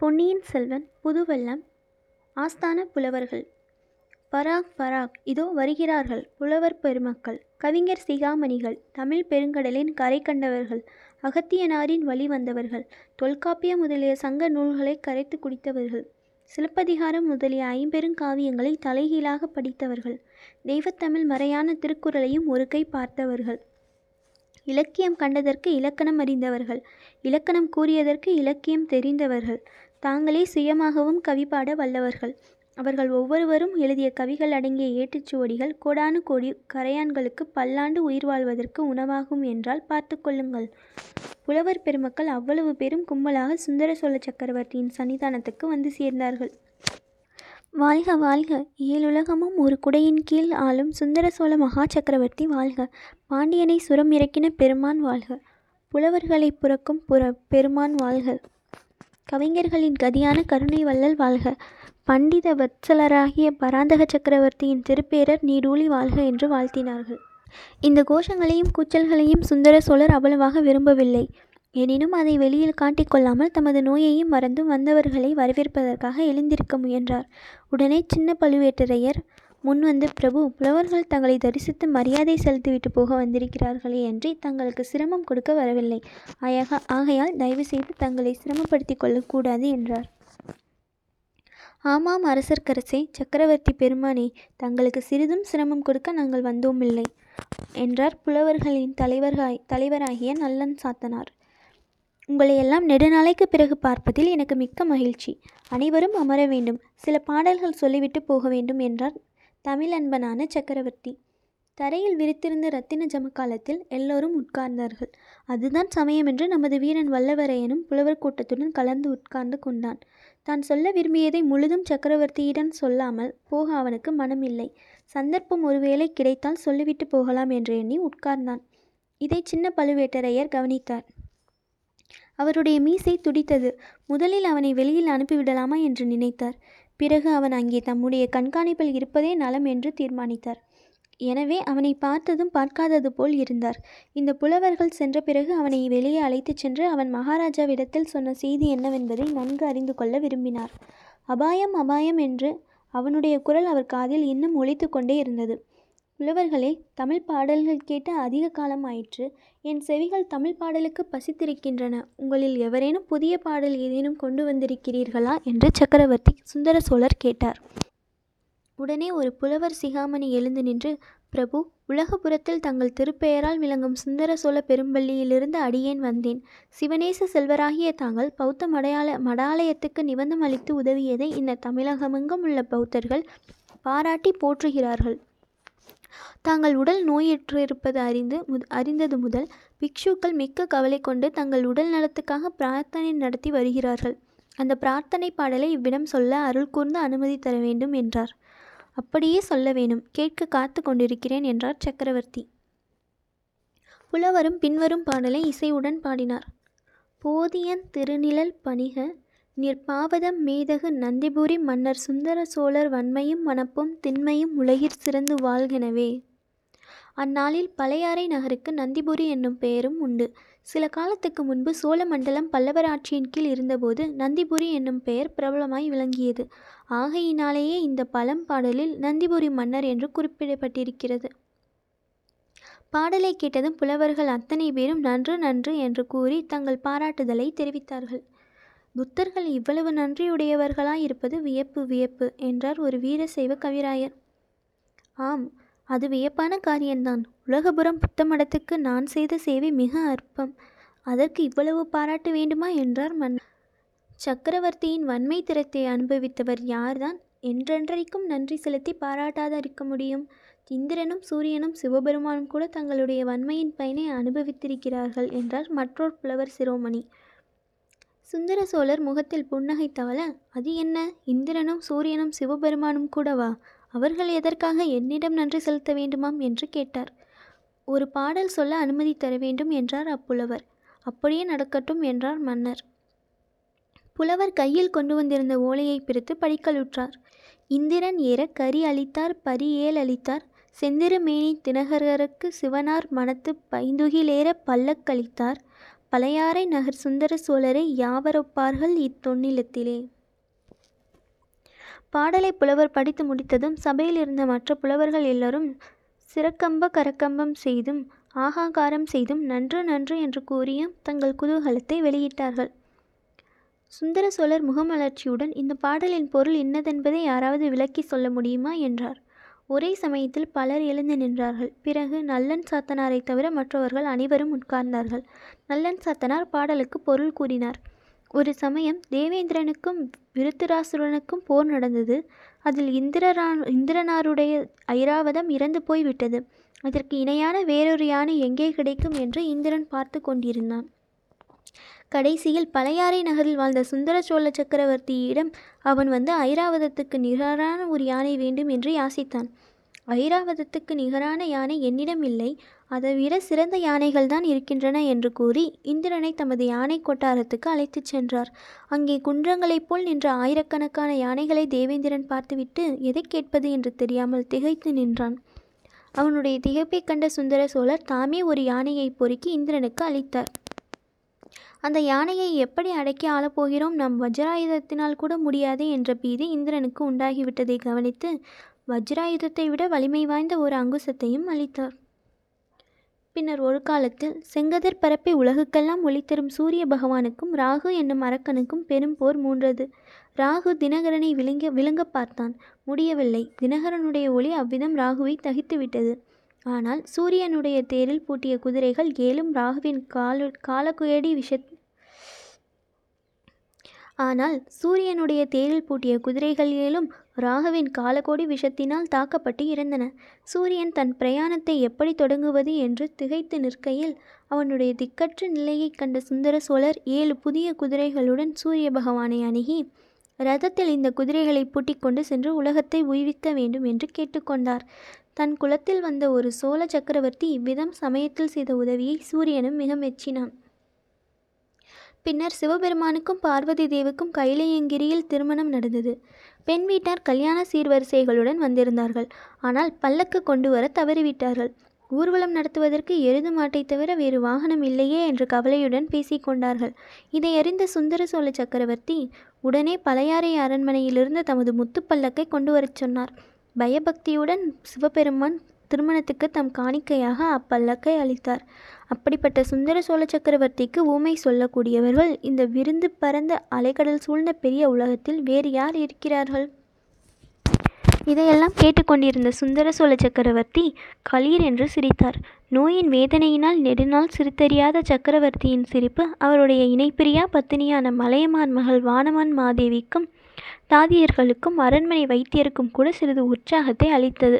பொன்னியின் செல்வன் புதுவெள்ளம் ஆஸ்தான புலவர்கள். பராக் பராக் இதோ வருகிறார்கள் புலவர் பெருமக்கள். கவிஞர் சிகாமணிகள் தமிழ் பெருங்கடலின் கரை கண்டவர்கள் அகத்தியனாரின் வழி வந்தவர்கள் தொல்காப்பியம் முதலிய சங்க நூல்களை கரைத்து குடித்தவர்கள் சிலப்பதிகாரம் முதலிய ஐம்பெருங்காவியங்களை தலைகீழாக படித்தவர்கள் தெய்வத்தமிழ் மறையான திருக்குறளையும் ஒரு கை பார்த்தவர்கள். இலக்கியம் கண்டதற்கு இலக்கணம் அறிந்தவர்கள் இலக்கணம் கூறியதற்கு இலக்கியம் தெரிந்தவர்கள் தாங்களே சுயமாகவும் கவி பாட வல்லவர்கள். அவர்கள் ஒவ்வொருவரும் எழுதிய கவிகள் அடங்கிய ஏட்டுச்சுவடிகள் கோடானு கோடி கரையான்களுக்கு பல்லாண்டு உயிர் வாழ்வதற்கு உணவாகும் என்றால் பார்த்து கொள்ளுங்கள். புலவர் பெருமக்கள் அவ்வளவு பேரும் கும்பலாக சுந்தர சோழ சக்கரவர்த்தியின் சன்னிதானத்துக்கு வந்து சேர்ந்தார்கள். வாழ்க வாழ்க. ஏழுலகமும் ஒரு குடையின் கீழ் ஆளும் சுந்தர சோழ மகா சக்கரவர்த்தி வாழ்க. பாண்டியனை சுரம் இறக்கின பெருமான் வாழ்க. புலவர்களை புறக்கும் புற பெருமான் வாழ்க. கவிஞர்களின் கதியான கருணை வள்ளல் வாழ்க. பண்டித வத்சலராகிய பராந்தக சக்கரவர்த்தியின் திருப்பேரர் நீடூழி வாழ்க என்று வாழ்த்தினார்கள். இந்த கோஷங்களையும் கூச்சல்களையும் சுந்தர சோழர் அவ்வளவாக விரும்பவில்லை. எனினும் அதை வெளியில் காட்டிக்கொள்ளாமல் தமது நோயையும் மறந்து வந்தவர்களை வரவேற்பதற்காக எழுந்திருக்க முயன்றார். உடனே சின்ன பழுவேட்டரையர் முன்வந்து பிரபு புலவர்கள் தங்களை தரிசித்து மரியாதை செலுத்திவிட்டு போக வந்திருக்கிறார்களே அன்றி தங்களுக்கு சிரமம் கொடுக்க வரவில்லை. ஆயாக ஆகையால் தயவு செய்து தங்களை சிரமப்படுத்திக் கொள்ளக்கூடாது என்றார். ஆமாம் அரசர்க்கரசே சக்கரவர்த்தி பெருமானே தங்களுக்கு சிறிதும் சிரமம் கொடுக்க நாங்கள் வந்தோமில்லை என்றார் புலவர்களின் தலைவராய் தலைவராகிய நல்லன் சாத்தனார். உங்களை எல்லாம் நெடுநாளைக்கு பிறகு பார்ப்பதில் எனக்கு மிக்க மகிழ்ச்சி. அனைவரும் அமர வேண்டும். சில பாடல்கள் சொல்லிவிட்டு போக வேண்டும் என்றார் தமிழ் அன்பனான சக்கரவர்த்தி. தரையில் விரித்திருந்த ரத்தின ஜமக்காலத்தில் எல்லோரும் உட்கார்ந்தார்கள். அதுதான் சமயம் என்று நமது வீரன் வல்லவரையனும் புலவர் கூட்டத்துடன் கலந்து உட்கார்ந்து கொண்டான். தான் சொல்ல விரும்பியதை முழுதும் சக்கரவர்த்தியிடம் சொல்லாமல் போக அவனுக்கு மனமில்லை. சந்தர்ப்பம் ஒருவேளை கிடைத்தால் சொல்லிவிட்டு போகலாம் என்று எண்ணி உட்கார்ந்தான். இதை சின்ன பழுவேட்டரையர் கவனித்தார். அவருடைய மீசை துடித்தது. முதலில் அவனை வெளியில் அனுப்பிவிடலாமா என்று நினைத்தார். பிறகு அவன் அங்கே தம்முடைய கண்காணிப்பில் இருப்பதே நலம் என்று தீர்மானித்தார். எனவே அவனை பார்த்ததும் பார்க்காதது போல் இருந்தார். இந்த புலவர்கள் சென்ற பிறகு அவனை வெளியே அழைத்துச் சென்று அவன் மகாராஜாவிடத்தில் சொன்ன செய்தி என்னவென்பதை நன்கு அறிந்து கொள்ள விரும்பினார். அபாயம் அபாயம் என்று அவனுடைய குரல் அவர் காதில் இன்னும் ஒழித்து கொண்டே இருந்தது. புலவர்களே தமிழ் பாடல்கள் கேட்டு அதிக காலம் ஆயிற்று. என் செவிகள் தமிழ் பாடலுக்கு பசித்திருக்கின்றன. உங்களில் எவரேனும் புதிய பாடல் ஏதேனும் கொண்டு வந்திருக்கிறீர்களா? என்று சக்கரவர்த்தி சுந்தர சோழர் கேட்டார். உடனே ஒரு புலவர் சிகாமணி எழுந்து நின்று பிரபு உலகபுரத்தில் தங்கள் திருப்பெயரால் விளங்கும் சுந்தர சோழ பெரும்பள்ளியிலிருந்து அடியேன் வந்தேன். சிவநேச செல்வராகிய தாங்கள் பௌத்த மடையாள மடாலயத்துக்கு நிபந்தம் அளித்து உதவியதை இந்த தமிழகமெங்கும் உள்ள பௌத்தர்கள் பாராட்டி போற்றுகிறார்கள். தாங்கள் உடல் நோயுற்றிருப்பது அறிந்து அறிந்தது முதல் பிக்ஷுக்கள் மிக்க கவலை கொண்டு தங்கள் உடல் நலத்துக்காக பிரார்த்தனை நடத்தி வருகிறார்கள். அந்த பிரார்த்தனை பாடலை இவ்விடம் சொல்ல அருள் கூர்ந்து அனுமதி தர வேண்டும் என்றார். அப்படியே சொல்ல வேணும். கேட்க காத்து கொண்டிருக்கிறேன் என்றார் சக்கரவர்த்தி. புலவரும் பின்வரும் பாடலை இசையுடன் பாடினார். போதியன் திருநிழல் பணிக நிற்பாவதம் மேதகு நந்திபுரி மன்னர் சுந்தர சோழர் வன்மையும் மணப்பும் திண்மையும் உலகிற் சிறந்து வாழ்கெனவே. அந்நாளில் பழையாறை நகருக்கு நந்திபுரி என்னும் பெயரும் உண்டு. சில காலத்துக்கு முன்பு சோழ மண்டலம் பல்லவர் ஆட்சியின் கீழ் இருந்தபோது நந்திபுரி என்னும் பெயர் பிரபலமாய் விளங்கியது. ஆகையினாலேயே இந்த பழம்பாடலில் நந்திபுரி மன்னர் என்று குறிப்பிடப்பட்டிருக்கிறது. பாடலை கேட்டதும் புலவர்கள் அத்தனை பேரும் நன்று நன்று என்று கூறி தங்கள் பாராட்டுதலை தெரிவித்தார்கள். புத்தர்கள் இவ்வளவு நன்றியுடையவர்களாய் இருப்பது வியப்பு வியப்பு என்றார் ஒரு வீரசைவ கவிராயர். ஆம் அது வியப்பான காரியம்தான் உலகபுரம் புத்த மடத்துக்கு நான் செய்த சேவை மிக அற்பம். அதற்கு இவ்வளவு பாராட்ட வேண்டுமா என்றார் மன். சக்கரவர்த்தியின் வன்மை திறத்தை அனுபவித்தவர் யார்தான்? என்றென்றைக்கும் நன்றி செலுத்தி பாராட்டாத இருக்க முடியும். இந்திரனும் சூரியனும் சிவபெருமானும் கூட தங்களுடைய வன்மையின் பயனை அனுபவித்திருக்கிறார்கள் என்றார் மற்றொரு புலவர் சிரோமணி. சுந்தர சோழர் முகத்தில் புன்னகை தவள அது என்ன? இந்திரனும் சூரியனும் சிவபெருமானும் கூடவா? அவர்கள் எதற்காக என்னிடம் நன்றி செலுத்த வேண்டுமாம்? என்று கேட்டார். ஒரு பாடல் சொல்ல அனுமதி தர வேண்டும் என்றார் அப்புலவர். அப்படியே நடக்கட்டும் என்றார் மன்னர். புலவர் கையில் கொண்டு வந்திருந்த ஓலையை பிரித்து படிக்கலுற்றார் இந்திரன் ஏற கரி அளித்தார் பரி ஏல் அளித்தார் செந்திருமேனி தினகரருக்கு சிவனார் மனத்து பைந்துகிலேற பல்லக்களித்தார் பழையாறை நகர் சுந்தர சோழரை யாவரொப்பார்கள் இத்தொன்னிலத்திலே? பாடலை புலவர் படித்து முடித்ததும் சபையில் இருந்த மற்ற புலவர்கள் எல்லோரும் சிறக்கம்ப கரக்கம்பம் செய்தும் ஆகாகாரம் செய்தும் நன்று நன்று என்று கூறியும் தங்கள் குதூகலத்தை வெளியிட்டார்கள். சுந்தர சோழர் முகமலர்ச்சியுடன் இந்த பாடலின் பொருள் இன்னதென்பதை யாராவது விளக்கி சொல்ல முடியுமா? என்றார். ஒரே சமயத்தில் பலர் எழுந்து நின்றார்கள். பிறகு நல்லன் சாத்தனாரை தவிர மற்றவர்கள் அனைவரும் உட்கார்ந்தார்கள். நல்லன் சாத்தனார் பாடலுக்கு பொருள் கூறினார். ஒரு சமயம் தேவேந்திரனுக்கும் விருத்திராசுரனுக்கும் போர் நடந்தது. அதில் இந்திரரா இந்திரனாருடைய ஐராவதம் இறந்து போய்விட்டது. அதற்கு இணையான வேறொரு யானை எங்கே கிடைக்கும் என்று இந்திரன் பார்த்து கொண்டிருந்தான். கடைசியில் பழையாறை நகரில் வாழ்ந்த சுந்தர சோழ சக்கரவர்த்தியிடம் அவன் வந்து ஐராவதத்துக்கு நிகரான ஒரு யானை வேண்டும் என்று யாசித்தான். ஐராவதத்துக்கு நிகரான யானை என்னிடம் இல்லை. அதைவிட சிறந்த யானைகள் தான் இருக்கின்றன என்று கூறி இந்திரனை தமது யானை கொட்டாரத்துக்கு அழைத்துச் சென்றார். அங்கே குன்றங்களைப் போல் நின்ற ஆயிரக்கணக்கான யானைகளை தேவேந்திரன் பார்த்துவிட்டு எதை கேட்பது என்று தெரியாமல் திகைத்து நின்றான். அவனுடைய திகைப்பைக் கண்ட சுந்தர சோழர் தாமே ஒரு யானையை பொறுக்கி இந்திரனுக்கு அளித்தார். அந்த யானையை எப்படி அடக்கி ஆளப்போகிறோம்? நம் வஜ்ராயுதத்தினால் கூட முடியாது என்ற பீதி இந்திரனுக்கு உண்டாகிவிட்டதை கவனித்து வஜ்ராயுதத்தை விட வலிமை வாய்ந்த ஒரு அங்குசத்தையும் அளித்தார். பின்னர் ஒரு காலத்தில் செங்கதிர் பரப்பை உலகுக்கெல்லாம் ஒளித்தரும் சூரிய பகவானுக்கும் ராகு என்னும் அரக்கனுக்கும் பெரும் போர் மூன்றது. ராகு தினகரனை விழுங்க விழுங்க பார்த்தான். முடியவில்லை. தினகரனுடைய ஒளி அவ்விதம் ராகுவை தகித்துவிட்டது. ஆனால் சூரியனுடைய தேரில் பூட்டிய குதிரைகள் ஏழும் ராகுவின் கால காலக்குயடி விஷ ஆனால் சூரியனுடைய தேரில் பூட்டிய குதிரைகள் ஏழும் ராகவின் காலக்கோடி விஷத்தினால் தாக்கப்பட்டு இறந்தன. சூரியன் தன் பிரயாணத்தை எப்படி தொடங்குவது என்று திகைத்து நிற்கையில் அவனுடைய திக்கற்ற நிலையைக் கண்ட சுந்தர சோழர் ஏழு புதிய குதிரைகளுடன் சூரிய பகவானை அணுகி ரதத்தில் இந்த குதிரைகளை பூட்டிக்கொண்டு சென்று உலகத்தை உய்விக்க வேண்டும் என்று கேட்டுக்கொண்டார். தன் குலத்தில் வந்த ஒரு சோழ சக்கரவர்த்தி இவ்விதம் சமயத்தில் செய்த உதவியை சூரியனும் மிக மெச்சினான். பின்னர் சிவபெருமானுக்கும் பார்வதி தேவுக்கும் கைலையங்கிரியில் திருமணம் நடந்தது. பெண் வீட்டார் கல்யாண சீர்வரிசைகளுடன் வந்திருந்தார்கள். ஆனால் பல்லக்கு கொண்டு வர தவறிவிட்டார்கள். ஊர்வலம் நடத்துவதற்கு எருது மாட்டை தவிர வேறு வாகனம் இல்லையே என்று கவலையுடன் பேசிக்கொண்டார்கள் இதை அறிந்த சுந்தர சோழ சக்கரவர்த்தி உடனே பழையாறை அரண்மனையிலிருந்து தமது முத்துப்பல்லக்கை கொண்டு வரச் சொன்னார். பயபக்தியுடன் சிவபெருமான் திருமணத்துக்கு தம் காணிக்கையாக அப்பல்லக்கை அளித்தார். அப்படிப்பட்ட சுந்தர சோழ சக்கரவர்த்திக்கு ஊமை சொல்லக்கூடியவர்கள் இந்த விருந்து பரந்த அலைக்கடல் சூழ்ந்த பெரிய உலகத்தில் வேறு யார் இருக்கிறார்கள்? இதையெல்லாம் கேட்டுக்கொண்டிருந்த சுந்தர சோழ சக்கரவர்த்தி களீர் என்று சிரித்தார். நோயின் வேதனையினால் நெடுநாள் சிரித்தறியாத சக்கரவர்த்தியின் சிரிப்பு அவருடைய இணைப்பிரியா பத்தினியான மலையமான் மகள் வானமான் மாதேவிக்கும் தாதியர்களுக்கும் அரண்மனை வைத்தியருக்கும் கூட சிறிது உற்சாகத்தை அளித்தது.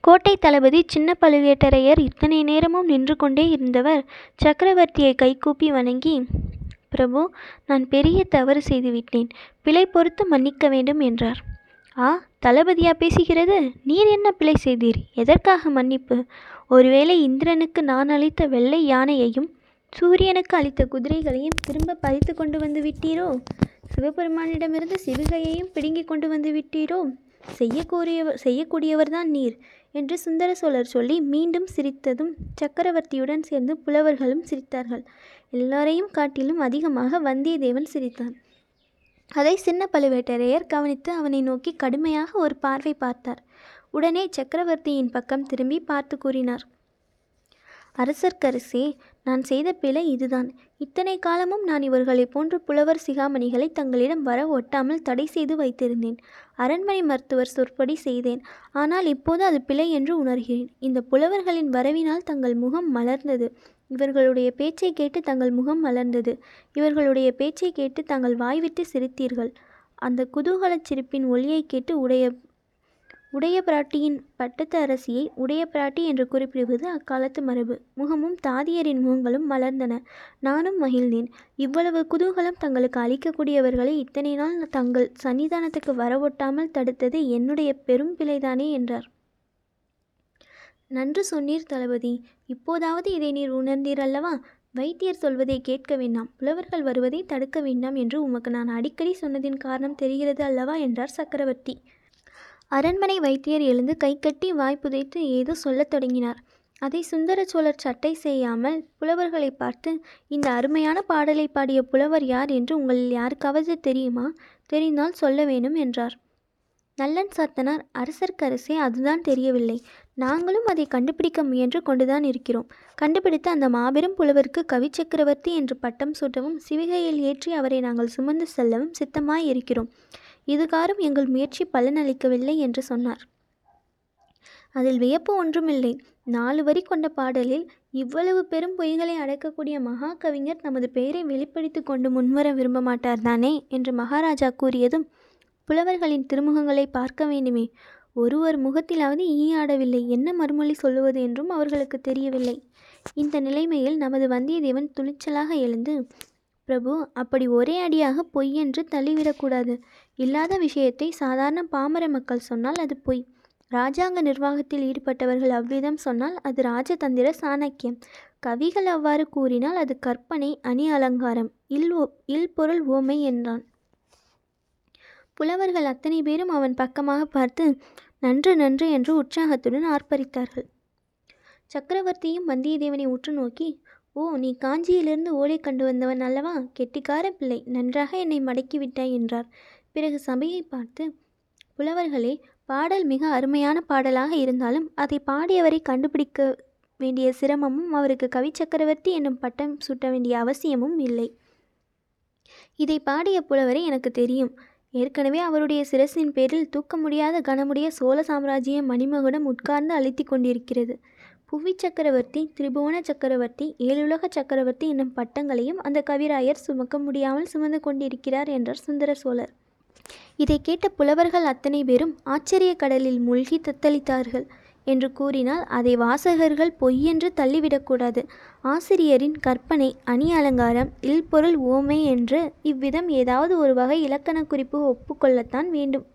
கோட்டை தளபதி சின்ன பழுவேட்டரையர் இத்தனை நேரமும் நின்று கொண்டே இருந்தவர் சக்கரவர்த்தியை கைகூப்பி வணங்கி பிரபு நான் பெரிய தவறு செய்துவிட்டேன் பிழை பொறுத்து மன்னிக்க வேண்டும் என்றார். ஆ தளபதியா பேசுகிறது? நீர் என்ன பிழை செய்தீர்? எதற்காக மன்னிப்பு? ஒருவேளை இந்திரனுக்கு நான் அளித்த வெள்ளை யானையையும் சூரியனுக்கு அளித்த குதிரைகளையும் திரும்ப பறித்து கொண்டு வந்து விட்டீரோ? சிவபெருமானிடமிருந்து சிவிகையையும் பிடுங்கிக் கொண்டு வந்து விட்டீரோ? செய்யக்கூடியவர் செய்யக்கூடியவர்தான் நீர் என்று சுந்தர சோழர் சொல்லி மீண்டும் சிரித்ததும் சக்கரவர்த்தியுடன் சேர்ந்து புலவர்களும் சிரித்தார்கள். எல்லாரையும் காட்டிலும் அதிகமாக வந்தியத்தேவன் சிரித்தான். அதை சின்ன பழுவேட்டரையர் கவனித்து அவனை நோக்கி கடுமையாக ஒரு பார்வை பார்த்தார். உடனே சக்கரவர்த்தியின் பக்கம் திரும்பி பார்த்து கூறினார். அரசர்க்கரசே நான் செய்த பிழை இதுதான். இத்தனை காலமும் நான் இவர்களைப் போன்ற புலவர் சிகாமணிகளை தங்களிடம் வர ஒட்டாமல் தடை செய்து வைத்திருந்தேன். அரண்மனை மருத்துவர் சொற்படி செய்தேன். ஆனால் இப்போது அது பிழை என்று உணர்கிறேன். இந்த புலவர்களின் வரவினால் தங்கள் முகம் மலர்ந்தது. இவர்களுடைய பேச்சை கேட்டு தங்கள் முகம் மலர்ந்தது. இவர்களுடைய பேச்சை கேட்டு தாங்கள் வாய்விட்டு சிரித்தீர்கள். அந்த குதூகலச் சிரிப்பின் ஒளியை கேட்டு உடைய உடைய பிராட்டியின் பட்டத்து அரசியை உடைய பிராட்டி என்று குறிப்பிடுவது அக்காலத்து மரபு. முகமும் தாதியரின் முகங்களும் மலர்ந்தன. நானும் மகிழ்ந்தேன். இவ்வளவு குதூகலம் தங்களுக்கு அளிக்கக்கூடியவர்களை இத்தனை நாள் தங்கள் சன்னிதானத்துக்கு வரவொட்டாமல் தடுத்தது என்னுடைய பெரும் பிழைதானே என்றார். நன்று சொன்னீர் தளபதி. இப்போதாவது இதை நீர் உணர்ந்தீர் அல்லவா? வைத்தியர் சொல்வதை கேட்க வேண்டாம். புலவர்கள் வருவதை தடுக்க வேண்டாம் என்று உமக்கு நான் அடிக்கடி சொன்னதின் காரணம் தெரிகிறது அல்லவா? என்றார் சக்கரவர்த்தி. அரண்மனை வைத்தியர் எழுந்து கைகட்டி வாய் புதைத்து ஏதோ சொல்லத் தொடங்கினார். அதை சுந்தர சோழர் சட்டை செய்யாமல் புலவர்களை பார்த்து இந்த அருமையான பாடலை பாடிய புலவர் யார் என்று உங்களில் யாருக்காவது தெரியுமா? தெரிந்தால் சொல்ல வேணும் என்றார். நல்லன் சாத்தனார் அரசர்க்கரசே அதுதான் தெரியவில்லை. நாங்களும் அதை கண்டுபிடிக்க முயன்று கொண்டுதான் இருக்கிறோம். கண்டுபிடித்து அந்த மாபெரும் புலவருக்கு கவி சக்கரவர்த்தி என்று பட்டம் சூட்டவும் சிவிகையில் ஏற்றி அவரை நாங்கள் சுமந்து செல்லவும் சித்தமாய் இருக்கிறோம். இதுகாரும் எங்கள் முயற்சி பலனளிக்கவில்லை என்று சொன்னார். அதில் வியப்பு ஒன்றுமில்லை. நாலு வரி கொண்ட பாடலில் இவ்வளவு பெரும் பொய்களை அடக்கக்கூடிய மகா கவிஞர் தமது பெயரை வெளிப்படுத்தி கொண்டு முன்வர விரும்ப மாட்டார் தானே? என்று மகாராஜா கூறியதும் புலவர்களின் திருமுகங்களை பார்க்க வேண்டுமே. ஒருவர் முகத்திலாவது ஈ ஆடவில்லை. என்ன மறுமொழி சொல்லுவது என்றும் அவர்களுக்கு தெரியவில்லை. இந்த நிலைமையில் நமது வந்தியத்தேவன் துணிச்சலாக எழுந்து பிரபு அப்படி ஒரே அடியாக பொய் என்று தள்ளிவிடக்கூடாது இல்லாத விஷயத்தை சாதாரண பாமர மக்கள் சொன்னால் அது பொய். ராஜாங்க நிர்வாகத்தில் ஈடுபட்டவர்கள் அவ்விதம் சொன்னால் அது ராஜதந்திர சாணக்கியம். கவிகள் அவ்வாறு கூறினால் அது கற்பனை அணி அலங்காரம் இல் ஓ இல் பொருள் ஓமை என்றான். புலவர்கள் அத்தனை பேரும் அவன் பக்கமாக பார்த்து நன்று நன்று என்று உற்சாகத்துடன் ஆர்ப்பரித்தார்கள். சக்கரவர்த்தியும் வந்தியத்தேவனை உற்று நோக்கி ஓ நீ காஞ்சியிலிருந்து ஓலை கண்டு வந்தவன் அல்லவா? கெட்டிக்கார பிள்ளை நன்றாக என்னை மடக்கிவிட்டாய் என்றார். பிறகு சபையை பார்த்து புலவர்களே பாடல் மிக அருமையான பாடலாக இருந்தாலும் அதை பாடியவரை கண்டுபிடிக்க வேண்டிய சிரமமும் அவருக்கு கவி சக்கரவர்த்தி என்னும் பட்டம் சூட்ட வேண்டிய அவசியமும் இல்லை. இதை பாடிய புலவரை எனக்கு தெரியும். ஏற்கனவே அவருடைய சிரசின் பேரில் தூக்க முடியாத கனமுடைய சோழ சாம்ராஜ்ய மணிமகுடம் உட்கார்ந்து அழுத்தி கொண்டிருக்கிறது. புவி சக்கரவர்த்தி திரிபுவன சக்கரவர்த்தி ஏழுலக சக்கரவர்த்தி என்னும் பட்டங்களையும் அந்த கவிராயர் சுமக்க முடியாமல் சுமந்து கொண்டிருக்கிறார் என்றார் சுந்தர சோழர். இதை கேட்ட புலவர்கள் அத்தனை பேரும் ஆச்சரிய கடலில் மூழ்கி தத்தளித்தார்கள் என்று கூறினால் அதை வாசகர்கள் பொய்யென்று தள்ளிவிடக்கூடாது. ஆசிரியரின் கற்பனை அணி அலங்காரம் இல்பொருள் ஓமை என்று இவ்விதம் ஏதாவது ஒரு வகை இலக்கண குறிப்பு ஒப்புக்கொள்ளத்தான் வேண்டும்.